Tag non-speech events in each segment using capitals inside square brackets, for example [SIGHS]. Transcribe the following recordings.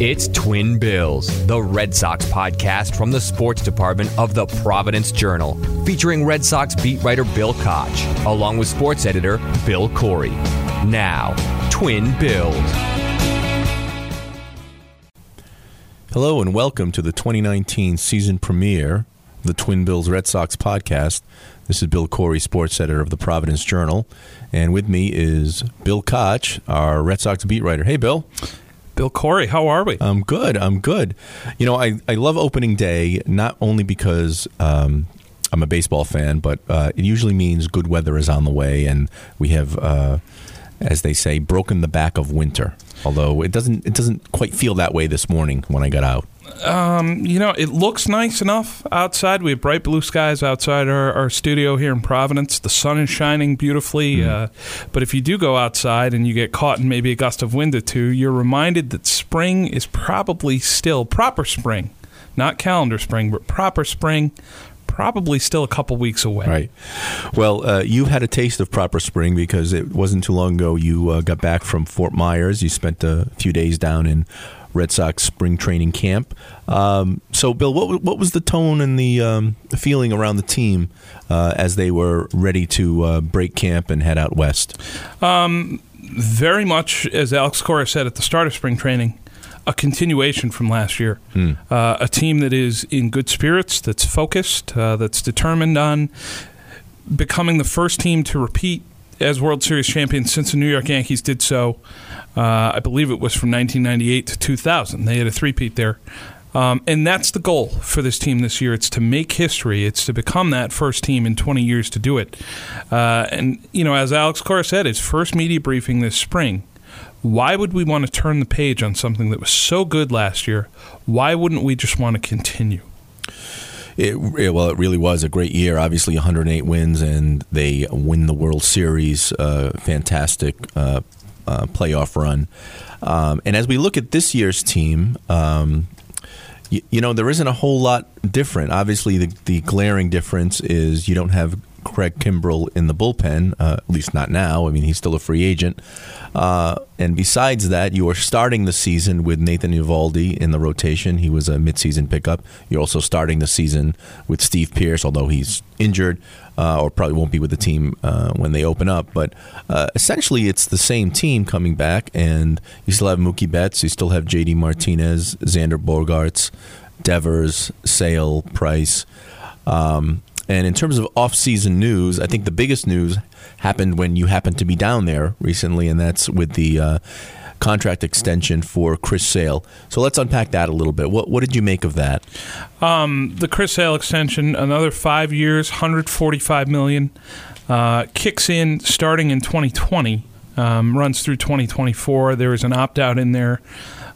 It's Twin Bills, the Red Sox podcast from the sports department of the Providence Journal, featuring Red Sox beat writer Bill Koch, along with sports editor Bill Corey. Now, Twin Bills. Hello and welcome to the 2019 season premiere the Twin Bills Red Sox podcast. This is Bill Corey, sports editor of the Providence Journal, and with me is Bill Koch, our Red Sox beat writer. Hey, Bill. Bill Corey, how are we? I'm good. I'm good. You know, I, I love opening day not only because um, I'm a baseball fan, but uh, it usually means good weather is on the way, and we have, uh, as they say, broken the back of winter. Although it doesn't, it doesn't quite feel that way this morning when I got out. Um, you know, it looks nice enough outside. We have bright blue skies outside our, our studio here in Providence. The sun is shining beautifully. Mm. Uh, but if you do go outside and you get caught in maybe a gust of wind or two, you're reminded that spring is probably still proper spring, not calendar spring, but proper spring probably still a couple weeks away. Right. Well, uh, you had a taste of proper spring because it wasn't too long ago you uh, got back from Fort Myers. You spent a few days down in Red Sox spring training camp. Um, so, Bill, what what was the tone and the, um, feeling around the team uh, as they were ready to uh, break camp and head out west? Um, very much, as Alex Cora said at the start of spring training, a continuation from last year. Hmm. Uh, a team that is in good spirits, that's focused, uh, that's determined on becoming the first team to repeat as World Series champions since the New York Yankees did so uh, I believe it was from 1998 to 2000. They had a three-peat there. Um, and that's the goal for this team this year. It's to make history. It's to become that first team in 20 years to do it. Uh, and, you know, as Alex Cora said, his first media briefing this spring, why would we want to turn the page on something that was so good last year? Why wouldn't we just want to continue? It, well, it really was a great year. Obviously, 108 wins, and they win the World Series. Uh, fantastic uh, uh, playoff run. Um, and as we look at this year's team, um, you, you, know, there isn't a whole lot different. Obviously, the, the glaring difference is you don't have Craig Kimbrel in the bullpen, uh, at least not now. I mean, he's still a free agent. Uh, and besides that, you are starting the season with Nathan Eovaldi in the rotation. He was a midseason pickup. You're also starting the season with Steve Pearce, although he's injured uh, or probably won't be with the team uh, when they open up. But uh, essentially, it's the same team coming back, and you still have Mookie Betts, you still have J.D. Martinez, Xander Bogaerts, Devers, Sale, Price. Um, and in terms of off-season news, I think the biggest news happened when you happened to be down there recently, and that's with the uh, contract extension for Chris Sale. So let's unpack that a little bit. What what did you make of that? Um, the Chris Sale extension, another five years, 145 million, uh, kicks in starting in 2020, um, runs through 2024. There is an opt out in there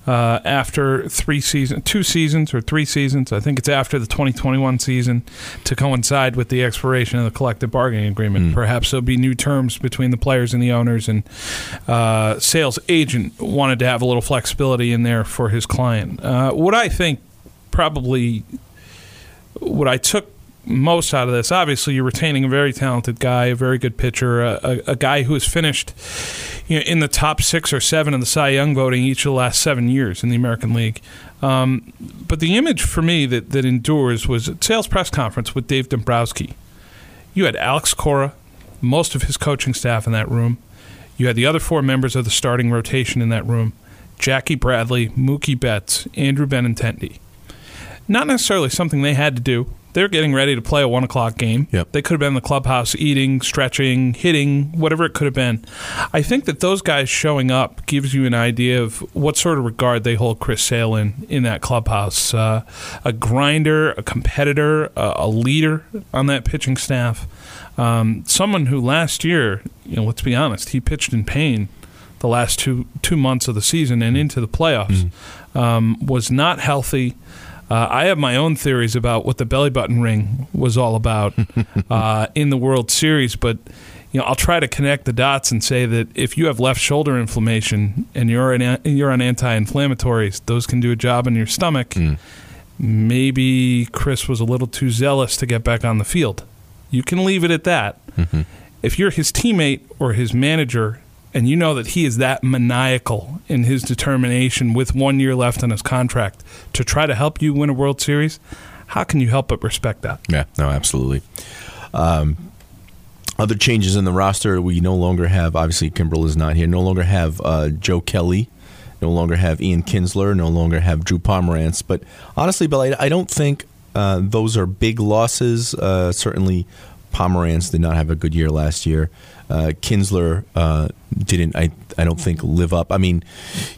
uh, after three seasons, two seasons or three seasons. I think it's after the 2021 season to coincide with the expiration of the collective bargaining agreement. Mm. Perhaps there'll be new terms between the players and the owners, and uh, Sale's agent wanted to have a little flexibility in there for his client. Uh, what I think probably what I took most out of this. Obviously, you're retaining a very talented guy, a very good pitcher, a, a, a guy who has finished you know, in the top six or seven of the Cy Young voting each of the last seven years in the American League. Um, but the image for me that, that endures was at Sale's press conference with Dave Dombrowski. You had Alex Cora, most of his coaching staff in that room. You had the other four members of the starting rotation in that room Jackie Bradley, Mookie Betts, Andrew Benintendi. Not necessarily something they had to do they're getting ready to play a one o'clock game. Yep. They could have been in the clubhouse eating, stretching, hitting, whatever it could have been. I think that those guys showing up gives you an idea of what sort of regard they hold Chris Sale in in that clubhouse. Uh, a grinder, a competitor, a, a, leader on that pitching staff. Um, someone who last year, you know, let's be honest, he pitched in pain the last two two months of the season and into the playoffs. Mm-hmm. Um, was not healthy. Uh, I have my own theories about what the belly button ring was all about [LAUGHS] uh, in the World Series, but you know I'll try to connect the dots and say that if you have left shoulder inflammation and you're an, you're on anti-inflammatories, those can do a job in your stomach. Mm. Maybe Chris was a little too zealous to get back on the field. You can leave it at that. Mm-hmm. If you're his teammate or his manager, and you know that he is that maniacal in his determination with one year left on his contract to try to help you win a World Series, how can you help but respect that? Yeah, no, absolutely. Um, other changes in the roster, we no longer have, obviously, Kimbrel is not here, no longer have uh, Joe Kelly, no longer have Ian Kinsler, no longer have Drew Pomeranz. But honestly, Bill, I, I don't think uh, those are big losses. Uh, certainly, Pomeranz did not have a good year last year. Uh, Kinsler uh, didn't, I, I don't think, live up. I mean,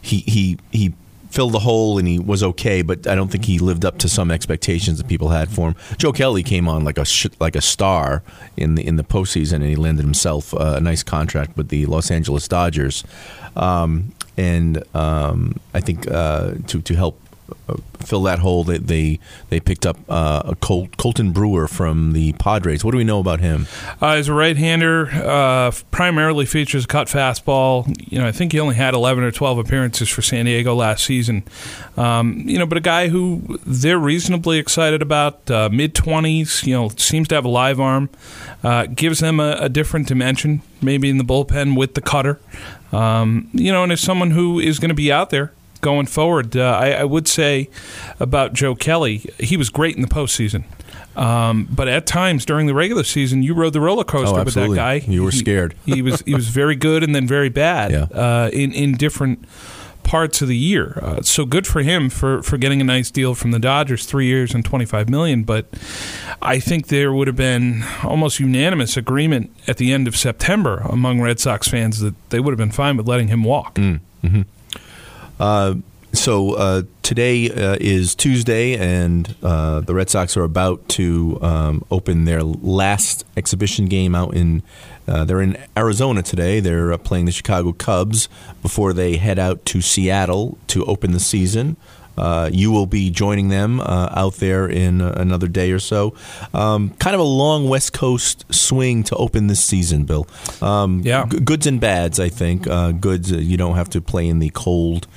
he, he, he filled the hole and he was okay, but I don't think he lived up to some expectations that people had for him. Joe Kelly came on like a sh- like a star in the in the postseason, and he landed himself uh, a nice contract with the Los Angeles Dodgers. Um, and um, I think uh, to to help fill that hole, they they, they picked up uh, a Col- Colten Brewer from the Padres. What do we know about him? Uh, he's a right-hander. Uh, primarily features a cut fastball. You know, I think he only had 11 or 12 appearances for San Diego last season. Um, you know, but a guy who they're reasonably excited about. Uh, Mid 20s. You know, seems to have a live arm. Uh, gives them a, a, different dimension, maybe in the bullpen with the cutter. Um, you know, and as someone who is going to be out there going forward. Uh, I, I, would say about Joe Kelly, he was great in the postseason. Um, but at times during the regular season, you rode the roller coaster oh, with that guy. You were scared. He, was he was very good and then very bad yeah. uh, in in different parts of the year. Uh, so good for him for, for getting a nice deal from the Dodgers, three years and twenty five million. But I think there would have been almost unanimous agreement at the end of September among Red Sox fans that they would have been fine with letting him walk. Mm, mm-hmm. Uh, so uh, today uh, is Tuesday, and uh, the Red Sox are about to um, open their last exhibition game out in. Uh, they're in Arizona today. They're uh, playing the Chicago Cubs before they head out to Seattle to open the season. Uh, you will be joining them uh, out there in uh, another day or so. Um, kind of a long West Coast swing to open this season, Bill. Um, yeah. G- goods and bads, I think. goods, you don't have to play in the cold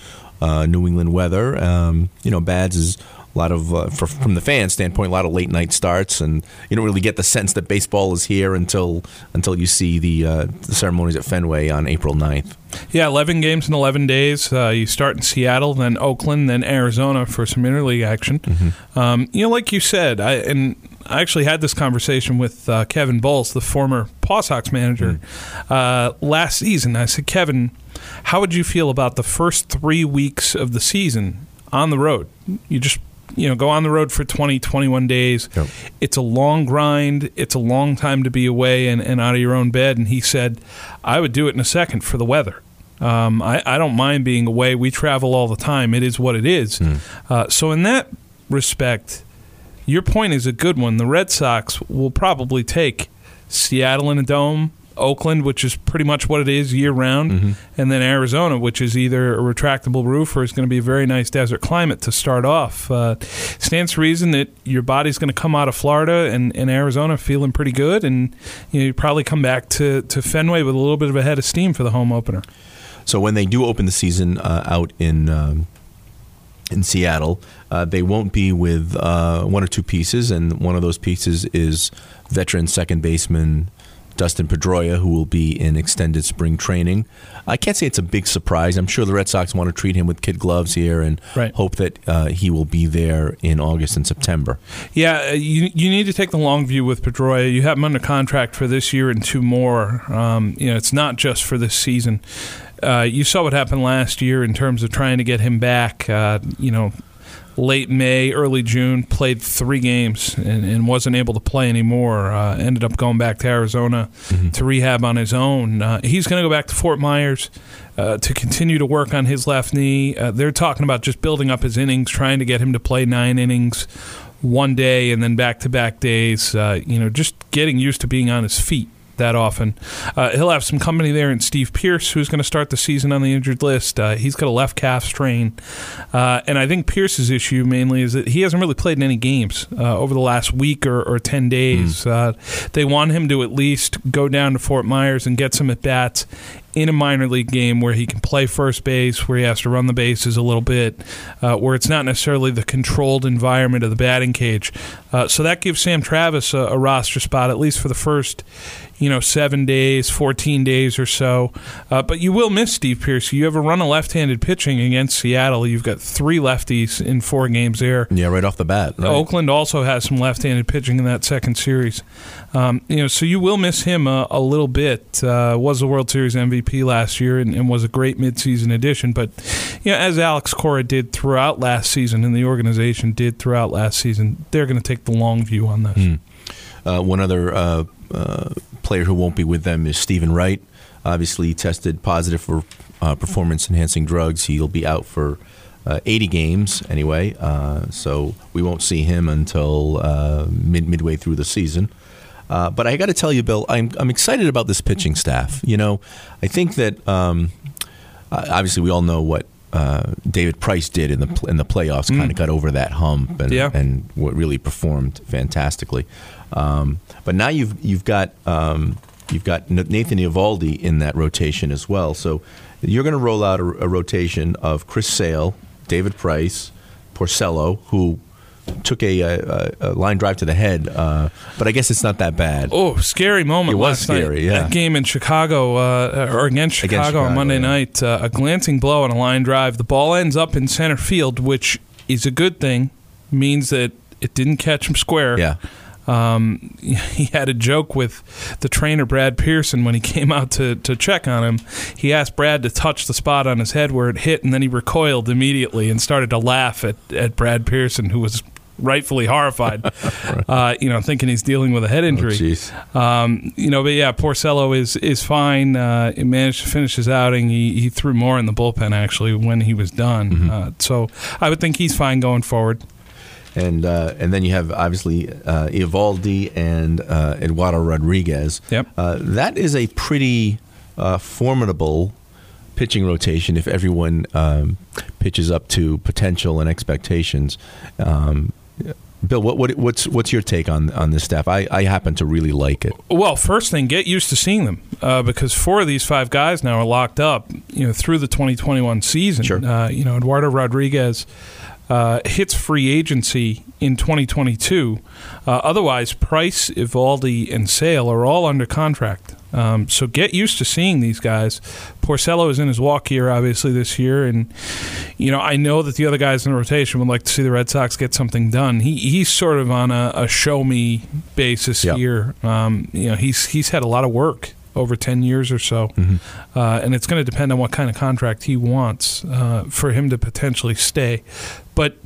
uh, New England weather. Um, you know, Bads is a lot of uh, for, from the fan standpoint, a lot of late night starts, and you don't really get the sense that baseball is here until until you see the, uh, the ceremonies at Fenway on April 9th. Yeah, 11 games in 11 days. Uh, you start in Seattle, then Oakland, then Arizona for some interleague action. Mm-hmm. Um, you know, like you said, I and I actually had this conversation with uh, Kevin Boles, the former Paw Sox manager, mm. last season. I said, Kevin, how would you feel about the first three weeks of the season on the road? You just you know go on the road for 20 21 days. Yep. it's a long grind. It's a long time to be away and, and out of your own bed. And he said i would do it in a second for the weather. Um, I, I, don't mind being away. We travel all the time. It is what it is. Mm. uh, so in that respect your point is a good one. The red sox will probably take seattle in a dome Oakland, which is pretty much what it is year round, mm-hmm. and then Arizona, which is either a retractable roof or is going to be a very nice desert climate to start off. Uh, stands to reason that your body's going to come out of Florida and, and Arizona feeling pretty good, and you, know, you probably come back to, to Fenway with a little bit of a head of steam for the home opener. So when they do open the season uh, out in um, in Seattle, uh, they won't be with uh, one or two pieces, and one of those pieces is veteran second baseman Dustin Pedroia, who will be in extended spring training. I can't say it's a big surprise. I'm sure the Red Sox want to treat him with kid gloves here and right. hope that uh, he will be there in August and September. Yeah, uh, you you need to take the long view with Pedroia. You have him under contract for this year and two more. Um, you know, it's not just for this season. Uh, you saw what happened last year in terms of trying to get him back. Uh, you know, late May, early June, played three games and, and wasn't able to play anymore. Uh, ended up going back to Arizona mm-hmm. to rehab on his own. Uh, he's going to go back to Fort Myers uh, to continue to work on his left knee. Uh, they're talking about just building up his innings, trying to get him to play nine innings one day and then back to back days. Uh, you know, just getting used to being on his feet that often. Uh, he'll have some company there in Steve Pearce, who's going to start the season on the injured list. Uh, he's got a left calf strain. Uh, and I think Pearce's issue mainly is that he hasn't really played in any games uh, over the last week or, or 10 days. Mm. they want him to at least go down to Fort Myers and get some at bats in a minor league game where he can play first base, where he has to run the bases a little bit, uh, where it's not necessarily the controlled environment of the batting cage. Uh, so that gives Sam Travis a, a roster spot at least for the first you know, seven days, 14 days or so. Uh, but you will miss Steve Pearce. You have a run of left handed pitching against Seattle. You've got three lefties in four games there. Yeah, right off the bat. Right. Oakland also has some left handed pitching in that second series. Um, you know, so you will miss him a, a little bit. Uh, was the World Series MVP last year and, and was a great midseason addition. But, you know, as Alex Cora did throughout last season and the organization did throughout last season, they're going to take the long view on this. Mm. Uh, one other uh, uh, player who won't be with them is Stephen Wright. Obviously, he tested positive for uh, performance enhancing drugs. He'll be out for uh, 80 games anyway, uh, so we won't see him until uh, mid midway through the season. Uh, but I got to tell you, Bill, I'm I'm excited about this pitching staff. You know, I think that um, obviously we all know what uh, David Price did in the in the playoffs. Mm. Kind of got over that hump and yeah. and what really performed fantastically. Um, but now you've you've got um, you've got Nathan Eovaldi in that rotation as well. So you're going to roll out a, a, rotation of Chris Sale, David Price, Porcello, who took a, a, a line drive to the head, uh, but I guess it's not that bad. Oh, scary moment! It was scary. Night. Yeah, that game in Chicago uh, or against Chicago, against Chicago on Monday yeah. night, uh, a glancing blow on a line drive. The ball ends up in center field, which is a good thing. Means that it didn't catch him square. Yeah. Um, [LAUGHS] he had a joke with the trainer Brad Pearson when he came out to, to check on him. He asked Brad to touch the spot on his head where it hit, and then he recoiled immediately and started to laugh at, at Brad Pearson, who was rightfully horrified, [LAUGHS] uh, you know, thinking he's dealing with a head injury. Oh, um, you know, but yeah, Porcello is is fine. Uh, he managed to finish his outing. He, he threw more in the bullpen actually when he was done. Mm-hmm. Uh, so I would think he's fine going forward and uh, and then you have obviously uh, Eovaldi and uh, Eduardo Rodriguez. Yep. Uh, that is a pretty uh, formidable pitching rotation if everyone um, pitches up to potential and expectations. Um, Bill, what, what, what's what's your take on on this staff? I, I happen to really like it. Well, first thing, get used to seeing them uh, because four of these five guys now are locked up. You know, through the 2021 season. Sure. Uh, you know, Eduardo Rodriguez uh, hits free agency in 2022. Uh, otherwise, Price, Eovaldi, and Sale are all under contract. Um, so get used to seeing these guys. Porcello is in his walk year, obviously, this year. And, you know, I know that the other guys in the rotation would like to see the Red Sox get something done. He, he's sort of on a, a show me basis yep. here. Um, you know, he's, he's had a lot of work over 10 years or so. Mm-hmm. Uh, and it's going to depend on what kind of contract he wants uh, for him to potentially stay. But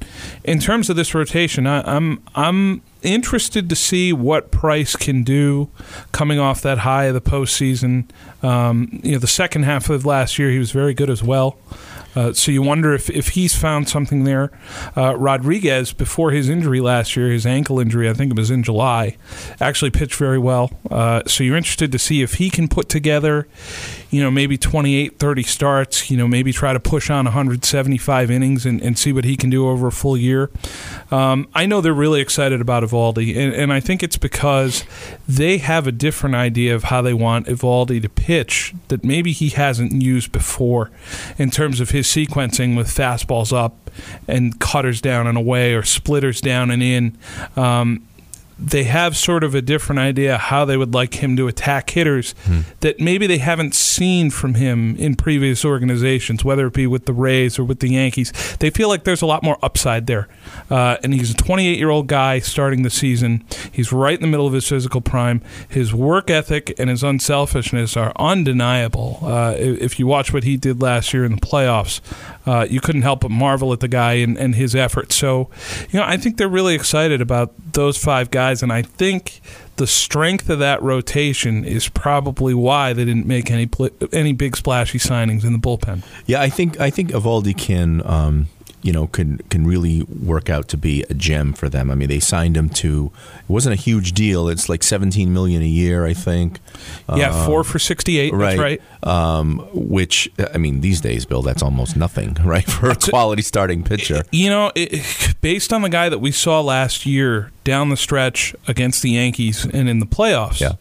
in terms of this rotation, I, I'm I'm interested to see what Price can do coming off that high of the postseason. Um, you know, the second half of last year, he was very good as well. Uh, so you wonder if, if he's found something there. Uh, Rodriguez, before his injury last year, his ankle injury, I think it was in July, actually pitched very well. Uh, so you're interested to see if he can put together, you know, maybe 28, 30 starts, you know, maybe try to push on 175 innings and, and see what he can do over a full year. Um, I know they're really excited about Eovaldi, and, and I think it's because they have a different idea of how they want Eovaldi to pitch that maybe he hasn't used before in terms of his sequencing with fastballs up and cutters down and away or splitters down and in. Um, they have sort of a different idea how they would like him to attack hitters hmm. that maybe they haven't seen from him in previous organizations, whether it be with the Rays or with the Yankees. They feel like there's a lot more upside there. Uh, and he's a 28 year old guy starting the season. He's right in the middle of his physical prime. His work ethic and his unselfishness are undeniable. Uh, if you watch what he did last year in the playoffs, uh, you couldn't help but marvel at the guy and, and his efforts. So, you know, I think they're really excited about those five guys and I think the strength of that rotation is probably why they didn't make any any big splashy signings in the bullpen. Yeah, I think I think Eovaldi can. Um, you know, can can really work out to be a gem for them. I mean, they signed him to. It wasn't a huge deal. It's like seventeen million a year, I think. Yeah, uh, four for sixty-eight. Right, that's right. Um, which I mean, these days, Bill, that's almost nothing, [LAUGHS] right, for a quality starting pitcher. You know, it, [SIGHS] based on the guy that we saw last year down the stretch against the Yankees and in the playoffs. Yeah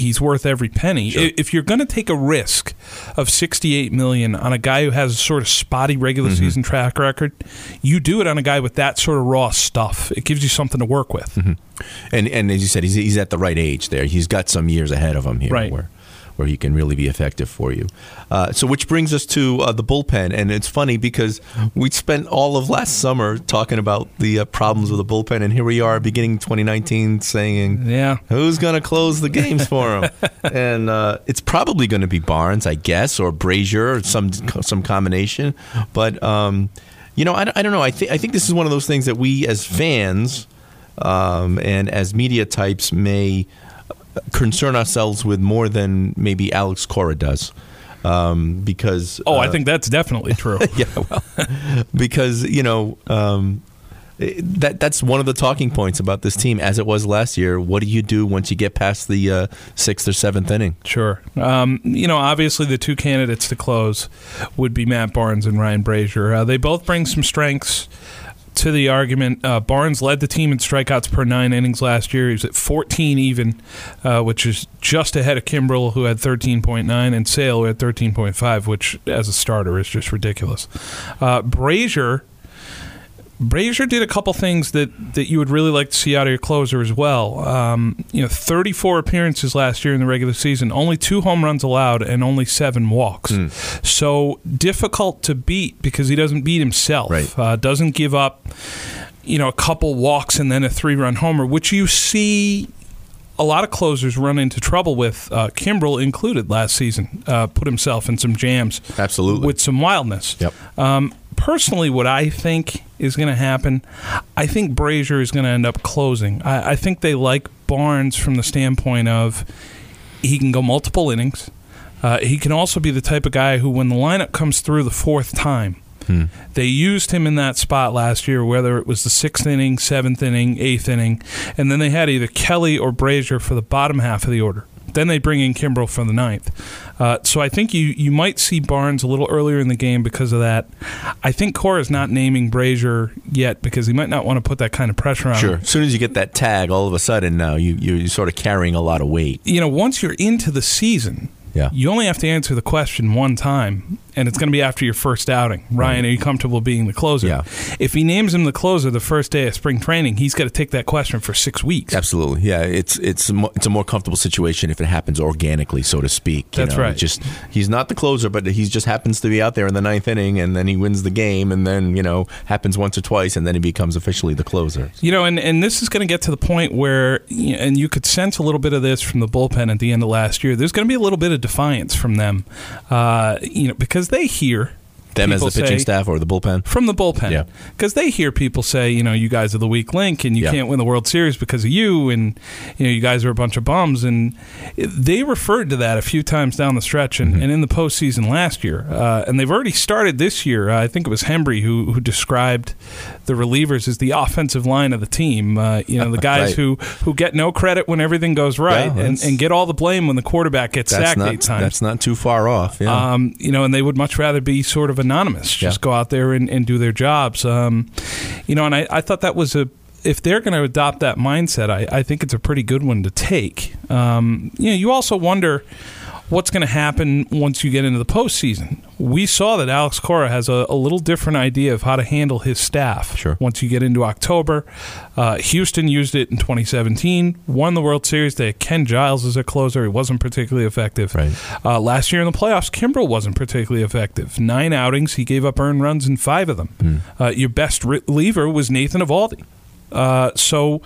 he's worth every penny. Sure. If you're going to take a risk of 68 million on a guy who has a sort of spotty regular Mm-hmm. season track record, you do it on a guy with that sort of raw stuff. It gives you something to work with. Mm-hmm. And and as you said, he's he's at the right age there. He's got some years ahead of him here, Right. where where he can really be effective for you. Uh, so, which brings us to uh, the bullpen, and it's funny because we spent all of last summer talking about the uh, problems with the bullpen, and here we are, beginning 2019, saying, Yeah. Who's going to close the games for him? [LAUGHS] and uh, it's probably going to be Barnes, I guess, or Brasier, or some some combination. But um, you know, I, don't- I don't know. I think I think this is one of those things that we as fans um, and as media types may concern ourselves with more than maybe Alex Cora does. Um, because Oh, I uh, think that's definitely true. [LAUGHS] yeah, well, because you know um, that that's one of the talking points about this team, as it was last year. What do you do once you get past the uh, sixth or seventh inning? Sure. Um, you know, obviously the two candidates to close would be Matt Barnes and Ryan Brasier. Uh, they both bring some strengths to the argument. Uh, Barnes led the team in strikeouts per nine innings last year. He was at 14 even, uh, which is just ahead of Kimbrel, who had 13.9, and Sale, who had 13.5, which as a starter is just ridiculous. Uh, Brasier. Brasier did a couple things that, that you would really like to see out of your closer as well. Um, you know, 34 appearances last year in the regular season, only two home runs allowed, and only seven walks. So difficult to beat because he doesn't beat himself. Right. Uh, doesn't give up, you know, a couple walks and then a three-run homer, which you see a lot of closers run into trouble with. Uh, Kimbrel included last season, uh, put himself in some jams Absolutely. with some wildness. Yep. Um, personally, what I think is going to happen, I think Brasier is going to end up closing. I, I think they like Barnes from the standpoint of he can go multiple innings. Uh, he can also be the type of guy who, when the lineup comes through the fourth time, they used him in that spot last year, whether it was the sixth inning, seventh inning, eighth inning, and then they had either Kelly or Brasier for the bottom half of the order. Then they bring in Kimbrel for the ninth. Uh, so I think you, you might see Barnes a little earlier in the game because of that. I think Cora is not naming Brasier yet because he might not want to put that kind of pressure on Sure. him. As soon as you get that tag, all of a sudden now you you're sort of carrying a lot of weight. You know, once you're into the season, Yeah. you only have to answer the question one time, and it's going to be after your first outing. Ryan, are you comfortable being the closer? Yeah. If he names him the closer the first day of spring training, he's got to take that question for six weeks. Absolutely, yeah. It's it's a mo- it's a more comfortable situation if it happens organically, so to speak. you That's know. right. Just he's not the closer, but he just happens to be out there in the ninth inning, and then he wins the game, and then you know happens once or twice, and then he becomes officially the closer. You know, and, and this is going to get to the point where, and you could sense a little bit of this from the bullpen at the end of last year. There's going to be a little bit of defiance from them, uh, you know, because they hear Them as the pitching say- staff or the bullpen. from the bullpen. Yeah. Because they hear people say, you know, you guys are the weak link and you Yeah. can't win the World Series because of you and, you know, you guys are a bunch of bums. And they referred to that a few times down the stretch and, Mm-hmm. and in the postseason last year. Uh, and they've already started this year. Uh, I think it was Hembree who, who described the relievers as the offensive line of the team. Uh, you know, the [LAUGHS] guys Right. who, who get no credit when everything goes right Yeah, and, and get all the blame when the quarterback gets sacked not eight times. that's not too far off. Yeah. Um, you know, and they would much rather be sort of anonymous, just Yeah. go out there and, and do their jobs. Um, you know, and I, I thought that was a if they're going to adopt that mindset, I, I think it's a pretty good one to take. Um, you know, you also wonder what's going to happen once you get into the postseason. We saw that Alex Cora has a, a little different idea of how to handle his staff. Sure. Once you get into October, uh, Houston used it in 2017, won the World Series. They had Ken Giles as a closer. He wasn't particularly effective. Right. Uh, last year in the playoffs, Kimbrel wasn't particularly effective. Nine outings, he gave up earned runs in five of them. Hmm. Uh, your best reliever was Nathan Eovaldi. Uh, so,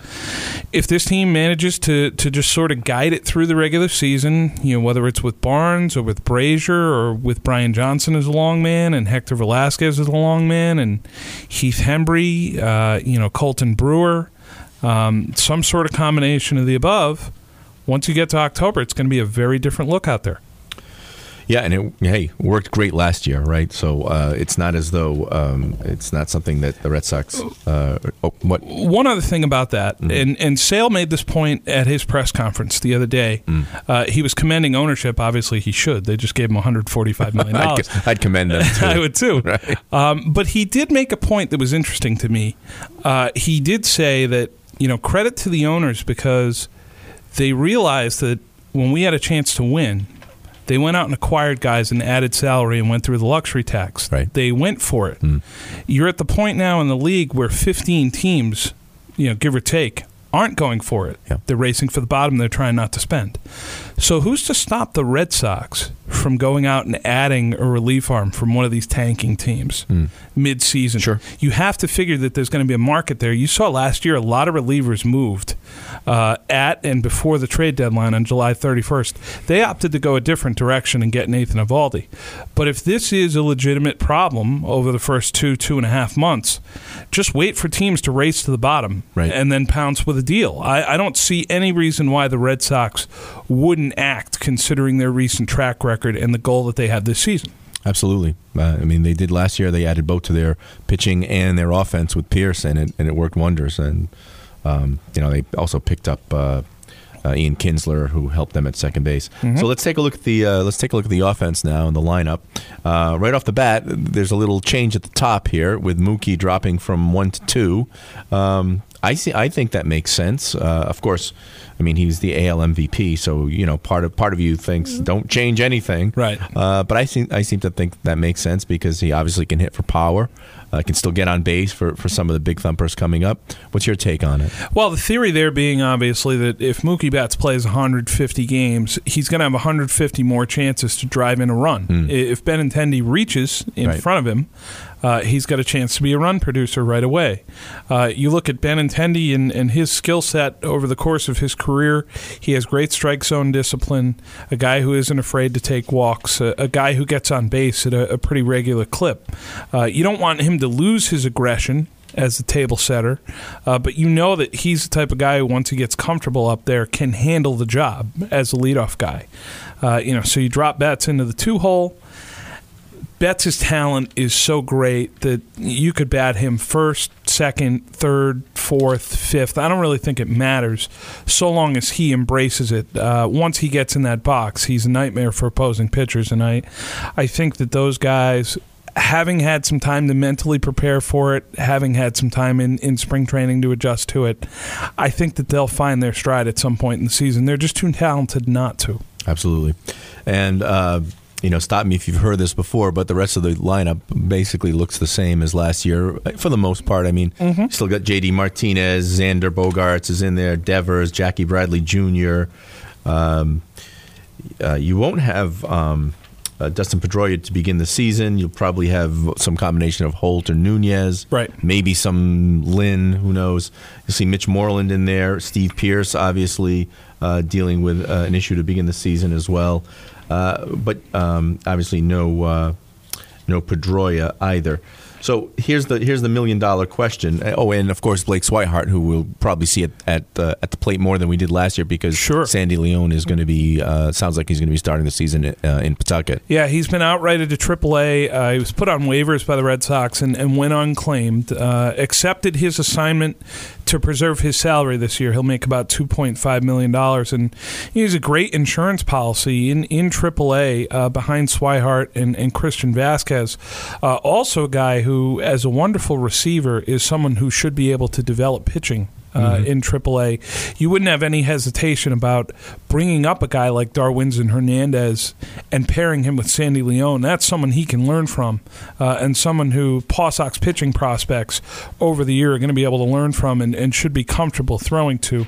if this team manages to, to just sort of guide it through the regular season, you know, whether it's with Barnes or with Brasier or with Brian Johnson as a long man and Hector Velazquez as a long man and Heath Hembree, uh, you know, Colten Brewer, um, some sort of combination of the above, once you get to October, it's going to be a very different look out there. Yeah, and it hey worked great last year, right? So uh, it's not as though um, it's not something that the Red Sox. Uh, oh, what? One other thing about that, Mm-hmm. and and Sale made this point at his press conference the other day. Mm. Uh, he was commending ownership. Obviously, he should. They just gave him 145 [LAUGHS] million I'd, dollars. I'd commend them. [LAUGHS] Too. I would too. Right. Um, but he did make a point that was interesting to me. Uh, he did say that you know credit to the owners because they realized that when we had a chance to win, they went out and acquired guys and added salary and went through the luxury tax. Right. They went for it. Hmm. You're at the point now in the league where 15 teams, you know, give or take, aren't going for it. Yeah. They're racing for the bottom. They're trying not to spend. So who's to stop the Red Sox from going out and adding a relief arm from one of these tanking teams mid-season? Sure. You have to figure that there's going to be a market there. You saw last year a lot of relievers moved uh, at and before the trade deadline on July 31st. They opted to go a different direction and get Nathan Eovaldi. But if this is a legitimate problem over the first two, two and a half months, just wait for teams to race to the bottom Right. and then pounce with a deal. I, I don't see any reason why the Red Sox wouldn't act considering their recent track record and the goal that they have this season. Absolutely. Uh, I mean, they did last year. They added both to their pitching and their offense with Pearce, and it, and it worked wonders. And um, you know, they also picked up uh, uh, Ian Kinsler, who helped them at second base. So let's take a look at the uh, let's take a look at the offense now and the lineup. Uh, right off the bat, there's a little change at the top here with Mookie dropping from one to two. Um, I see. I think that makes sense. Uh, of course, I mean he's the AL MVP, so you know part of part of you thinks don't change anything, Right. uh, but I seem I seem to think that makes sense because he obviously can hit for power, uh, can still get on base for, for some of the big thumpers coming up. What's your take on it? Well, the theory there being obviously that if Mookie Betts plays 150 games, he's going to have 150 more chances to drive in a run. If Benintendi reaches in Right. front of him, uh, he's got a chance to be a run producer right away. Uh, you look at Benintendi and, and his skill set over the course of his career. He has great strike zone discipline, a guy who isn't afraid to take walks, a, a guy who gets on base at a, a pretty regular clip. Uh, you don't want him to lose his aggression as the table setter, uh, but you know that he's the type of guy who, once he gets comfortable up there, can handle the job as a leadoff guy. Uh, you know, so you drop Betts into the two hole. Betts' talent is so great that you could bat him first, second, third, fourth, fifth. I don't really think it matters so long as he embraces it. Uh, once he gets in that box, he's a nightmare for opposing pitchers. And I, I think that those guys, having had some time to mentally prepare for it, having had some time in, in spring training to adjust to it, I think that they'll find their stride at some point in the season. They're just too talented not to. Absolutely, and uh, you know, stop me if you've heard this before, but the rest of the lineup basically looks the same as last year for the most part. I mean, you still got J.D. Martinez, Xander Bogaerts is in there, Devers, Jackie Bradley Jr. Um, uh, you won't have um, uh, Dustin Pedroia to begin the season. You'll probably have some combination of Holt or Nunez, Right. Maybe some Lin. Who knows? You'll see Mitch Moreland in there. Steve Pearce, obviously, uh, dealing with uh, an issue to begin the season as well. Uh, but um, obviously, no uh, no Pedroia either. So here's the here's the million dollar question. Oh, and of course Blake Swihart, who we'll probably see at at, uh, at the plate more than we did last year because Sure. Sandy Leon is going to be uh, sounds like he's going to be starting the season uh, in Pawtucket. Yeah, he's been outrighted to AAA. Uh, he was put on waivers by the Red Sox and, and went unclaimed. Uh, accepted his assignment to preserve his salary this year. He'll make about two point five million dollars, and he has a great insurance policy in in AAA uh, behind Swihart and, and Christian Vazquez. Uh, also, a guy who, as a wonderful receiver, is someone who should be able to develop pitching uh, in AAA, you wouldn't have any hesitation about bringing up a guy like Darwinzon Hernandez and pairing him with Sandy Leon. That's someone he can learn from, uh, and someone who Paw Sox pitching prospects over the year are going to be able to learn from and, and should be comfortable throwing to.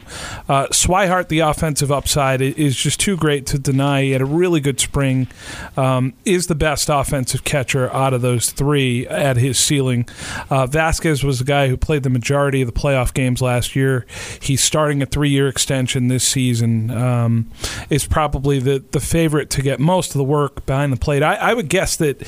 Uh, Swihart, the offensive upside, is just too great to deny. He had a really good spring, um, is the best offensive catcher out of those three at his ceiling. Uh, Vazquez was the guy who played the majority of the playoff games last year. He's starting a three-year extension this season. Um, is probably the the favorite to get most of the work behind the plate. I, I would guess that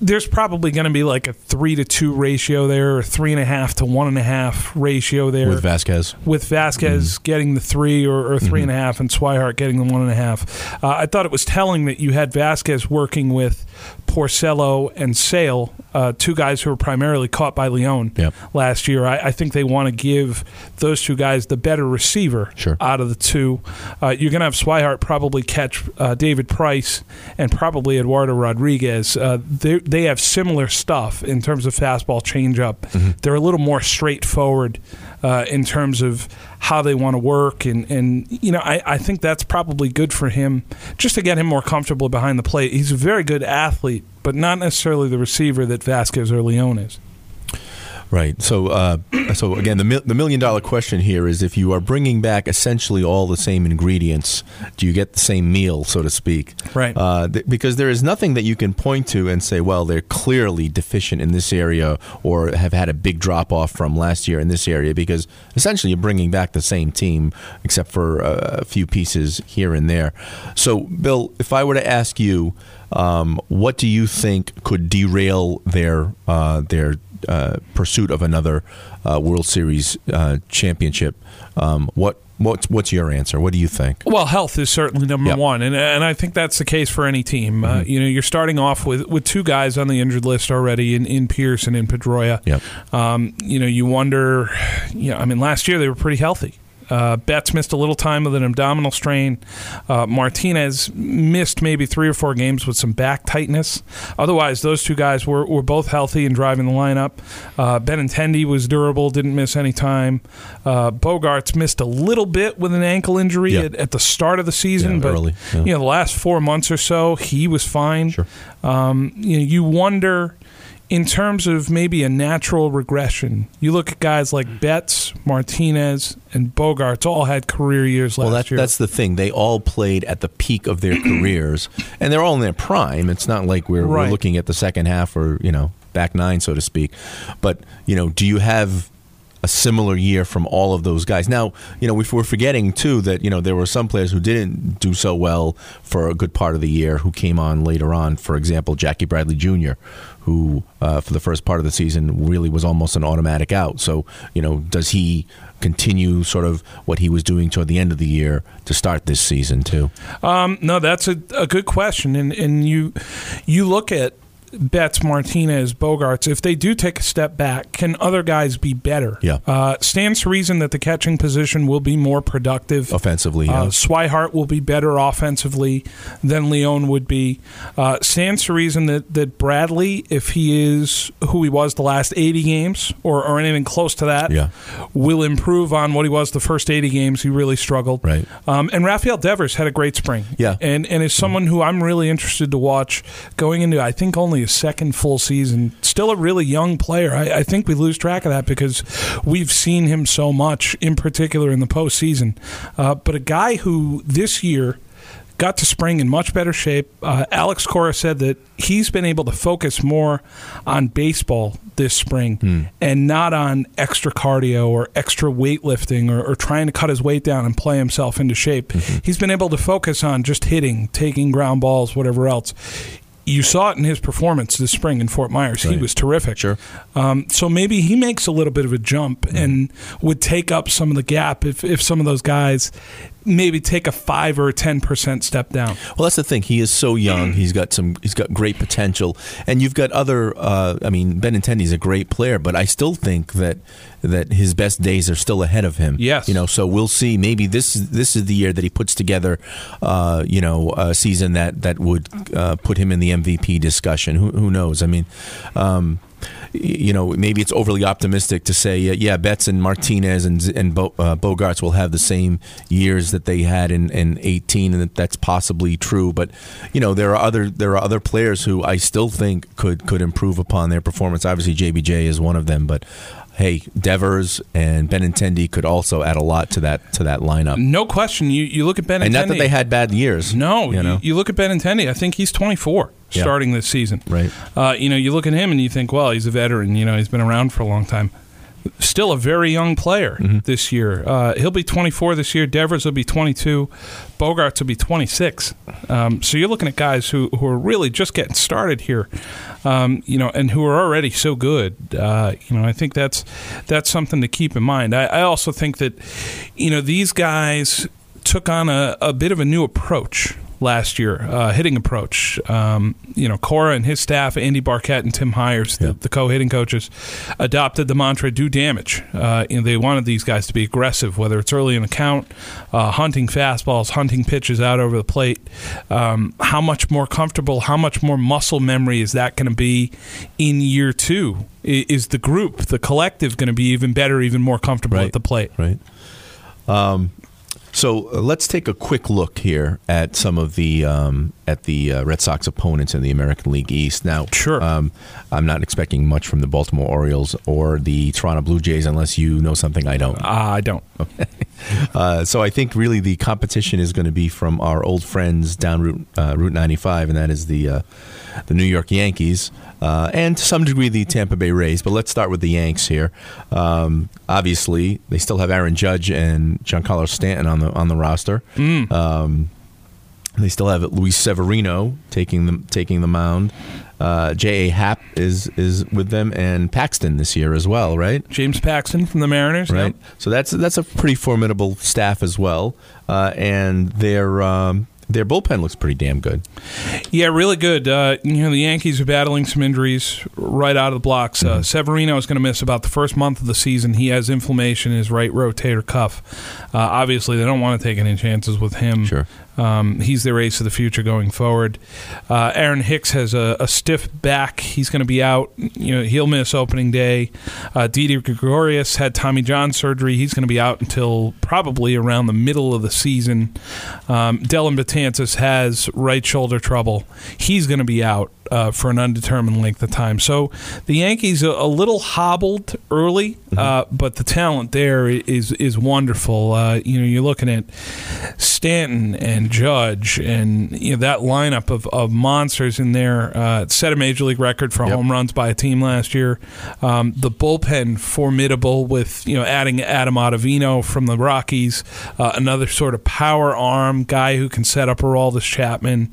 there's probably going to be like a three to two ratio there, or three and a half to one and a half ratio there with Vazquez. with Vazquez getting the three or, or 3 and a half and Swihart getting the one and a half. Uh, I thought it was telling that you had Vazquez working with Porcello and Sale, uh, two guys who were primarily caught by Leon Yep. last year. I, I think they want to give those two guys the better receiver Sure. out of the two. Uh, you're going to have Swihart probably catch uh, David Price and probably Eduardo Rodriguez. Uh, they, they have similar stuff in terms of fastball changeup. They're a little more straightforward uh, in terms of how they want to work, and and you know I, I think that's probably good for him just to get him more comfortable behind the plate. He's a very good athlete, but not necessarily the receiver that Vazquez or Leon is. Right. So, uh, so again, the the million dollar question here is: if you are bringing back essentially all the same ingredients, do you get the same meal, so to speak? Right. Uh, th- because there is nothing that you can point to and say, well, they're clearly deficient in this area or have had a big drop off from last year in this area. Because essentially, you're bringing back the same team, except for uh, a few pieces here and there. So, Bill, if I were to ask you, um, what do you think could derail their uh, their uh, pursuit of another uh, World Series uh, championship. Um, what what's what's your answer? What do you think? Well, health is certainly number Yep. one, and and I think that's the case for any team. Uh, you know, you're starting off with, with two guys on the injured list already in, in Pearce and in Pedroia. Yep. Um, you know, you wonder. You know, I mean, last year they were pretty healthy. Uh, Betts missed a little time with an abdominal strain. Uh, Martinez missed maybe three or four games with some back tightness. Otherwise, those two guys were, were both healthy and driving the lineup. Uh, Benintendi was durable, didn't miss any time. Uh, Bogaerts missed a little bit with an ankle injury Yeah. at, at the start of the season, Yeah, but early, yeah. you know the last four months or so he was fine. Sure. Um, you know, you wonder in terms of maybe a natural regression. You look at guys like mm. Betts, Martinez, and Bogaerts all had career years last Well, that, year. that's the thing. They all played at the peak of their [CLEARS THROAT] careers, and they're all in their prime. It's not like we're, we're looking at the second half or you know back nine, so to speak. But you know, do you have a similar year from all of those guys? Now, you know, we're forgetting too that you know there were some players who didn't do so well for a good part of the year who came on later on. For example, Jackie Bradley Jr., who uh, for the first part of the season really was almost an automatic out. So, you know, does he continue sort of what he was doing toward the end of the year to start this season too? Um, no, that's a, a good question, and and you you look at Betts, Martinez, Bogaerts. If they do take a step back, can other guys be better? Yeah. Uh, stands to reason that the catching position will be more productive. Offensively, Uh. Swihart will be better offensively than Leon would be. Uh, stands to reason that, that Bradley, if he is who he was the last 80 games or, or anything close to that, Yeah. will improve on what he was the first 80 games. He really struggled. Right. Um, and Rafael Devers had a great spring. Yeah. And, and is someone who I'm really interested to watch going into, I think, only a second full season. Still a really young player. I, I think we lose track of that because we've seen him so much, in particular in the postseason. Uh, but a guy who this year got to spring in much better shape. Uh, Alex Cora said that he's been able to focus more on baseball this spring and not on extra cardio or extra weightlifting or, or trying to cut his weight down and play himself into shape. He's been able to focus on just hitting, taking ground balls, whatever else. You saw it in his performance this spring in Fort Myers. He was terrific. Sure. Um, so maybe he makes a little bit of a jump and would take up some of the gap if, if some of those guys maybe take a five or a ten percent step down. Well, that's the thing. He is so young. He's got some. He's got great potential, and you've got other. Uh, I mean, Benintendi's a great player, but I still think that that his best days are still ahead of him. Yes. you know. So we'll see. Maybe this this is the year that he puts together. Uh, you know, a season that that would uh, put him in the MVP discussion. Who, who knows? I mean. Um, you know, maybe it's overly optimistic to say, uh, yeah, Betts and Martinez and and Bo, uh, Bogaerts will have the same years that they had in, in 18, and that that's possibly true. But you know, there are other there are other players who I still think could could improve upon their performance. Obviously, JBJ is one of them, but hey, Devers and Benintendi could also add a lot to that to that lineup. No question. You you look at Benintendi. And not that they had bad years. no. you You, know, you look at Benintendi. I think he's 24 Yeah. starting this season. right? Uh, you know, you look at him and you think, well, he's a veteran. You know, he's been around for a long time. Still a very young player Mm-hmm. this year. Uh, he'll be 24 this year. Devers will be 22. Bogaerts will be 26. Um, so you're looking at guys who, who are really just getting started here, um, you know, and who are already so good. Uh, you know, I think that's that's something to keep in mind. I, I also think that, you know, these guys took on a, a bit of a new approach last year, uh, hitting approach. Um, you know, Cora and his staff, Andy Barkett and Tim Hyers, the, Yeah. the co-hitting coaches, adopted the mantra "do damage." Uh, know, they wanted these guys to be aggressive, whether it's early in the count, uh, hunting fastballs, hunting pitches out over the plate. Um, how much more comfortable, how much more muscle memory is that going to be in year two? Is the group, the collective, going to be even better, even more comfortable Right. at the plate? Right. So uh, let's take a quick look here at some of the um, at the uh, Red Sox opponents in the American League East. Now, Sure. um, I'm not expecting much from the Baltimore Orioles or the Toronto Blue Jays unless you know something I don't. I don't. [LAUGHS] Uh, so I think really the competition is going to be from our old friends down Route uh, Route 95, and that is the uh, the New York Yankees, uh, and to some degree the Tampa Bay Rays. But let's start with the Yanks here. Um, obviously, they still have Aaron Judge and Giancarlo Stanton on the on the roster. Um, they still have Luis Severino taking the taking the mound. Uh, J. A. Happ is is with them, and Paxton this year as well, right? James Paxton from the Mariners. right? yep. So that's that's a pretty formidable staff as well, uh, and their um, their bullpen looks pretty damn good. Yeah, really good. Uh, you know, the Yankees are battling some injuries right out of the blocks. Uh, Severino is going to miss about the first month of the season. He has inflammation in his right rotator cuff. Uh, obviously, they don't want to take any chances with him. Sure. Um, he's their ace of the future going forward. Uh, Aaron Hicks has a, a stiff back. He's going to be out. You know, he'll miss opening day. Uh, Didi Gregorius had Tommy John surgery. He's going to be out until probably around the middle of the season. Um, Dellin Betances has right shoulder trouble. He's going to be out uh, for an undetermined length of time. So the Yankees are a little hobbled early, uh, but the talent there is is wonderful. Uh, you know, you're looking at Stanton and Judge, and you know that lineup of, of monsters in there uh, set a major league record for Yep. home runs by a team last year. Um, the bullpen formidable with you know adding Adam Ottavino from the Rockies, uh, another sort of power arm guy who can set up Aroldis Chapman.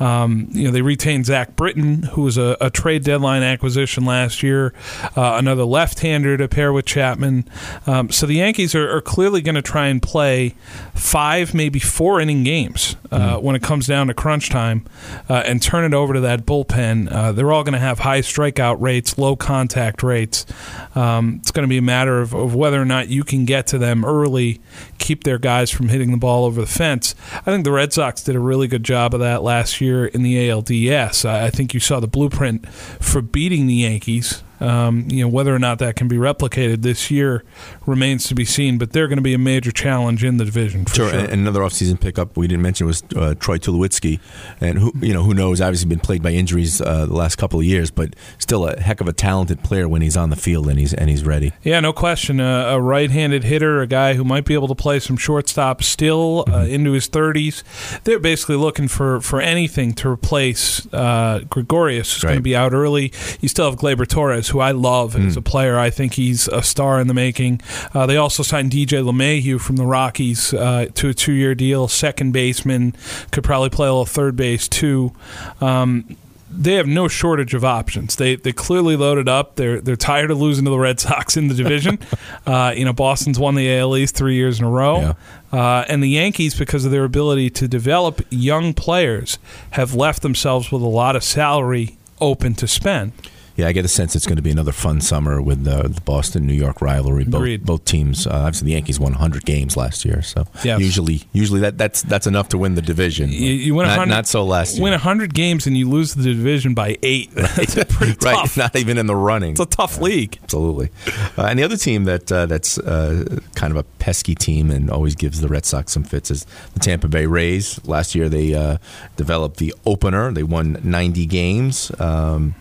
Um, you know they retain Zach Britton, who was a, a trade deadline acquisition last year, uh, another left-hander to pair with Chapman. Um, so the Yankees are, are clearly going to try and play five, maybe four inning games uh, when it comes down to crunch time, uh, and turn it over to that bullpen. Uh, they're all going to have high strikeout rates, low contact rates. Um, it's going to be a matter of, of whether or not you can get to them early, keep their guys from hitting the ball over the fence. I think the Red Sox did a really good job of that last year in the ALDS. I think you saw the blueprint for beating the Yankees. Um, you know whether or not that can be replicated this year remains to be seen, but they're going to be a major challenge in the division for Sure. sure. And another offseason pickup we didn't mention was uh, Troy Tulowitzki, and who you know who knows obviously been plagued by injuries uh, the last couple of years, but still a heck of a talented player when he's on the field and he's and he's ready. Yeah, no question. Uh, a right-handed hitter, a guy who might be able to play some shortstop still uh, into his 30s. They're basically looking for, for anything to replace uh, Gregorius, who's going to be out early. You still have Gleyber Torres, who I love as a player. I think he's a star in the making. Uh, they also signed DJ LeMahieu from the Rockies uh, to a two-year deal. Second baseman could probably play a little third base too. Um, they have no shortage of options. They they clearly loaded up. They're they're tired of losing to the Red [LAUGHS] Sox in the division. [LAUGHS] uh, you know, Boston's won the AL East three years in a row, uh, and the Yankees, because of their ability to develop young players, have left themselves with a lot of salary open to spend. Yeah, I get a sense it's going to be another fun summer with the, the Boston New York rivalry. Both Agreed. both teams, uh, obviously the Yankees won 100 games last year, so Yes. usually usually that that's that's enough to win the division. You, you win a not, hundred, not so last year. Win hundred games and you lose the division by eight. [LAUGHS] That's pretty right, tough. not even in the running. It's a tough league. Absolutely. Uh, and the other team that uh, that's uh, kind of a pesky team and always gives the Red Sox some fits is the Tampa Bay Rays. Last year they uh, developed the opener. They won 90 games. Um,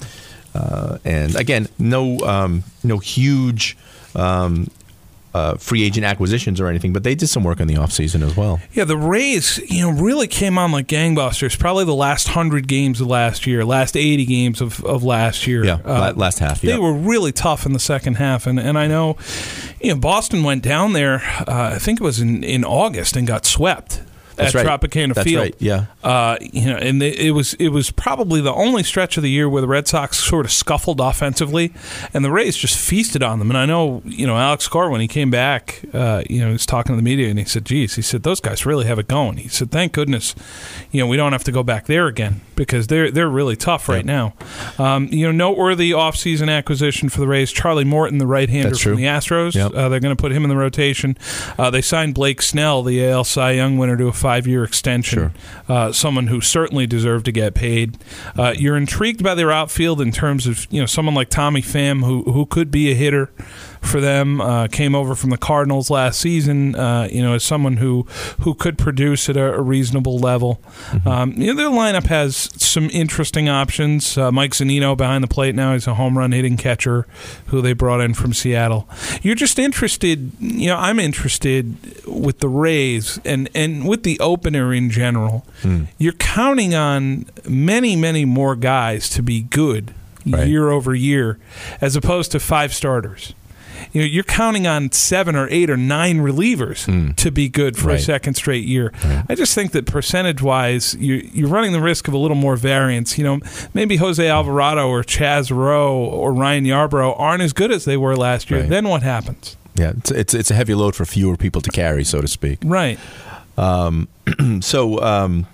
uh, and again, no um, no huge um, uh, free agent acquisitions or anything, but they did some work in the offseason as well. Yeah, the Rays, you know, really came on like gangbusters. Probably the last hundred games of last year, last eighty games of, of last year. Yeah, Uh, last half. They were really tough in the second half, and, and I know, you know, Boston went down there. Uh, I think it was in, in August and got swept That's at right. Tropicana That's Field. right, yeah. Uh, you know, and it was it was probably the only stretch of the year where the Red Sox sort of scuffled offensively, and the Rays just feasted on them. And I know, you know, Alex Cora when he came back, uh, you know, he was talking to the media, and he said, "Geez," he said, "those guys really have it going." He said, "Thank goodness, you know, we don't have to go back there again because they're they're really tough right now." Um, you know, noteworthy offseason acquisition for the Rays: Charlie Morton, the right-hander from the Astros. Yep. Uh, they're going to put him in the rotation. Uh, they signed Blake Snell, the AL Cy Young winner, to a five-year extension. Sure. Uh, someone who certainly deserved to get paid. Uh, you're intrigued by their outfield in terms of you know someone like Tommy Pham, who who could be a hitter for them. Uh, came over from the Cardinals last season. Uh, you know, as someone who who could produce at a, a reasonable level. Mm-hmm. Um, you know, their lineup has some interesting options. Uh, Mike Zunino behind the plate now. He's a home run hitting catcher who they brought in from Seattle. You're just interested. You know, I'm interested with the Rays and and with the opener in general. Hmm. You're counting on many many more guys to be good Right. year over year, as opposed to five starters. You know, you're counting on seven or eight or nine relievers to be good for a Hmm. Second straight year. I just think that percentage wise, you, you're running the risk of a little more variance. You know, maybe Jose Alvarado or Chaz Roe or Ryan Yarbrough aren't as good as they were last year. Right. Then what happens? Yeah, it's, it's it's a heavy load for fewer people to carry, so to speak. Right. [CLEARS THROAT] So um,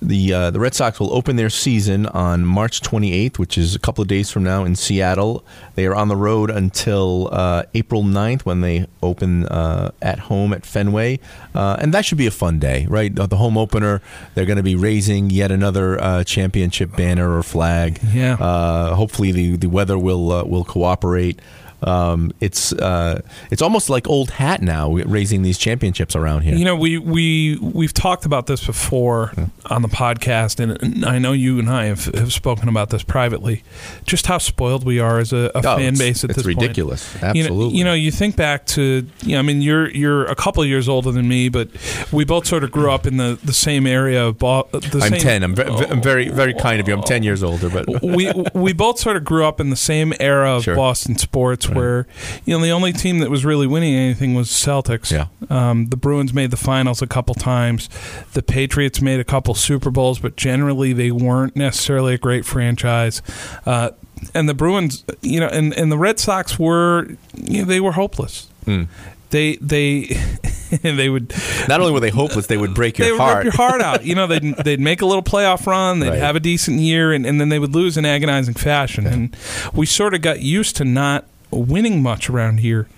the uh, the Red Sox will open their season on March 28th, which is a couple of days from now in Seattle. They are on the road until uh, April 9th when they open uh, at home at Fenway, uh, and that should be a fun day, right? The home opener, they're going to be raising yet another uh, championship banner or flag. Yeah. Uh, hopefully the the weather will uh, will cooperate. Um, it's uh, it's almost like old hat now, raising these championships around here. You know, we we we've talked about this before on the podcast, and- I know you and I have, have spoken about this privately. Just how spoiled we are as a, a Oh, fan base at it's this point. ridiculous. You know- Absolutely. You know, you think back to, you know, I mean, you're you're a couple of years older than me, but we both sort of grew up in the, the same area of Boston. The I'm same, 10. I'm, ve- I'm very, very kind of you. I'm 10 years older, but we we both sort of grew up in the same era of Sure. Boston sports, where you know the only team that was really winning anything was Celtics. Yeah. Um, the Bruins made the finals a couple times. The Patriots made a couple Super Bowls, but generally they weren't necessarily a great franchise. Uh, and the Bruins, you know, and, and the Red Sox were, you know, they were hopeless. Hmm. They they [LAUGHS] they would not only were they hopeless, they would break [LAUGHS] they your would heart. rip your heart out. You know, they'd [LAUGHS] they'd make a little playoff run, they'd Right. have a decent year, and, and then they would lose in agonizing fashion. And we sort of got used to not winning much around here.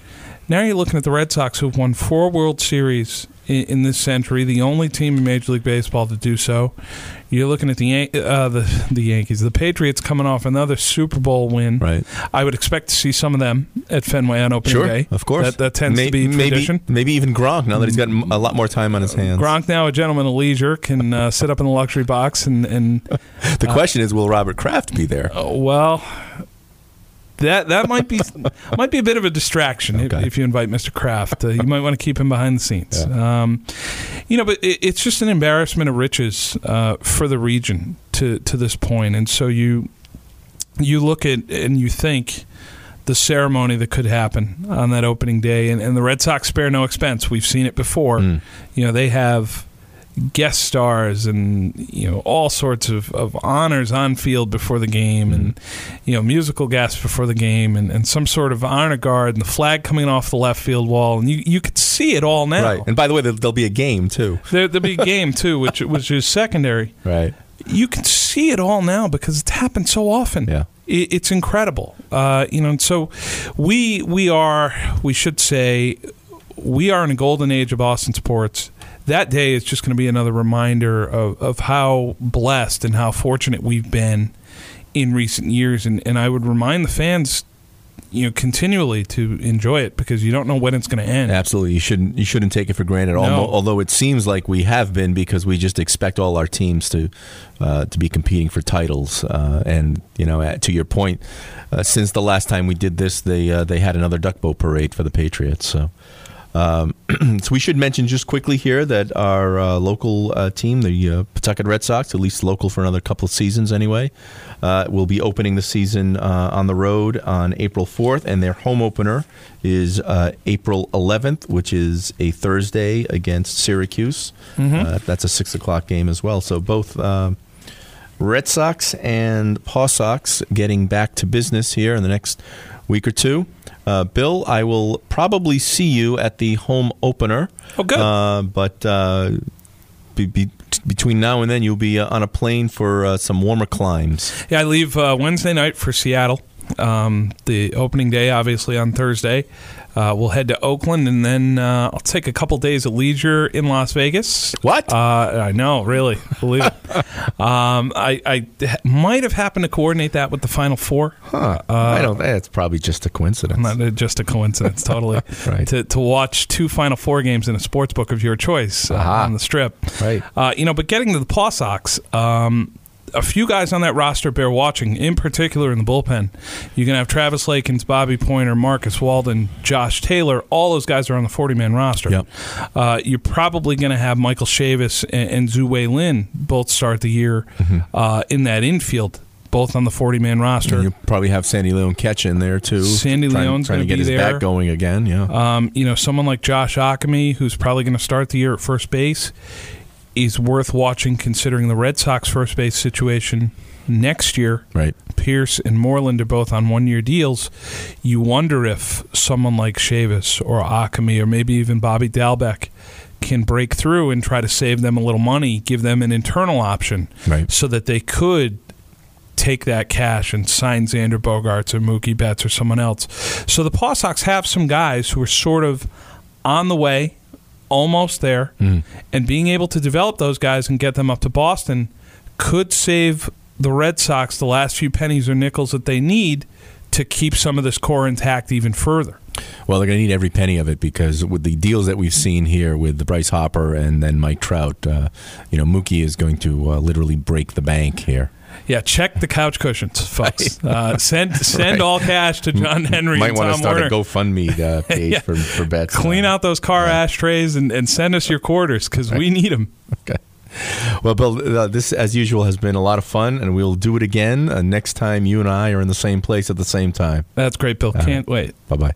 Now you're looking at the Red Sox, who've won four World Series in, in this century, the only team in Major League Baseball to do so. You're looking at the uh, the the Yankees, the Patriots coming off another Super Bowl win. Right. I would expect to see some of them at Fenway on opening Sure, day. of course. That, that tends May- to be maybe, tradition. Maybe even Gronk, now that he's got a lot more time on his hands. Gronk now a gentleman of leisure can uh, sit up in the luxury box and and [LAUGHS] The question is, will Robert Kraft be there? oh, well that that might be [LAUGHS] might be a bit of a distraction if, Okay. if you invite Mr. Kraft. Uh, you might want to keep him behind the scenes. Um, you know, but it, it's just an embarrassment of riches uh, for the region to to this point, and so you you look at and you think the ceremony that could happen on that opening day, and, and the Red Sox spare no expense. We've seen it before. Mm. You know, they have guest stars and you know all sorts of, of honors on field before the game and you know musical guests before the game and, and some sort of honor guard and the flag coming off the left field wall and you, you could see it all now Right. And by the way, there, there'll be a game, too. there, there'll be a game too which [LAUGHS] which is secondary Right. you can see it all now because it's happened so often. Yeah. It, it's incredible. Uh, you know, and so we we are we should say we are in a golden age of Boston sports. That day is just going to be another reminder of, of how blessed and how fortunate we've been in recent years. And, and I would remind the fans, you know, continually to enjoy it because you don't know when it's going to end. Absolutely, you shouldn't you shouldn't take it for granted. No. Almo- Although it seems like we have been because we just expect all our teams to uh, to be competing for titles. Uh, and you know, to your point, uh, since the last time we did this, they uh, they had another duck boat parade for the Patriots. So. Um, [CLEARS THROAT] so we should mention just quickly here that our uh, local uh, team, the uh, Pawtucket Red Sox, at least local for another couple of seasons anyway, uh, will be opening the season uh, on the road on April 4th, and their home opener is uh, April 11th, which is a Thursday against Syracuse. Uh, that's a six o'clock game as well. So both. Red Sox and Paw Sox getting back to business here in the next week or two. Uh, Bill, I will probably see you at the home opener. Oh, good. Uh, but uh, be, be, between now and then, you'll be uh, on a plane for uh, some warmer climes. Yeah, I leave uh, Wednesday night for Seattle. Um, the opening day, obviously, on Thursday. Uh, we'll head to Oakland, and then uh, I'll take a couple days of leisure in Las Vegas. What? Uh, I know, really, believe it. [LAUGHS] um, I, I might have happened to coordinate that with the Final Four. Huh. I don't. It's probably just a coincidence. Not uh, just a coincidence, totally. [LAUGHS] Right. To, to watch two Final Four games in a sports book of your choice uh, Aha. on the strip. Right. Uh, you know, but getting to the Paw Sox, um, a few guys on that roster bear watching, in particular in the bullpen. You can have Travis Lakins, Bobby Poyner, Marcus Walden, Josh Taylor. All those guys are on the 40 man roster. Yep. Uh, you're probably going to have Michael Chavis and, and Tzu-Wei Lin both start the year Mm-hmm. uh, in that infield, both on the 40 man roster. And you probably have Sandy Leon catch in there too. Sandy trying, Leon's trying to get be his there. back going again. Yeah. Um, you know, someone like Josh Ockimey, who's probably going to start the year at first base, is worth watching considering the Red Sox first base situation next year. right. Pearce and Moreland are both on one year deals. You wonder if someone like Chavis or Ockimey or maybe even Bobby Dalbec can break through and try to save them a little money, give them an internal option Right. so that they could take that cash and sign Xander Bogaerts or Mookie Betts or someone else. So the Paw Sox have some guys who are sort of on the way, almost there, and being able to develop those guys and get them up to Boston could save the Red Sox the last few pennies or nickels that they need to keep some of this core intact even further. Well, they're going to need every penny of it because with the deals that we've seen here with the Bryce Harper and then Mike Trout, uh, you know, Mookie is going to uh, literally break the bank here. Yeah, check the couch cushions, folks. Uh, send send all cash to John Henry Might want to start Warner. a GoFundMe uh, [LAUGHS] page Yeah. for, for Betts. Clean out those car ashtrays and, and send us your quarters because we need them. Okay. Well, Bill, uh, this, as usual, has been a lot of fun, and we'll do it again uh, next time you and I are in the same place at the same time. That's great, Bill. Can't wait. Bye bye.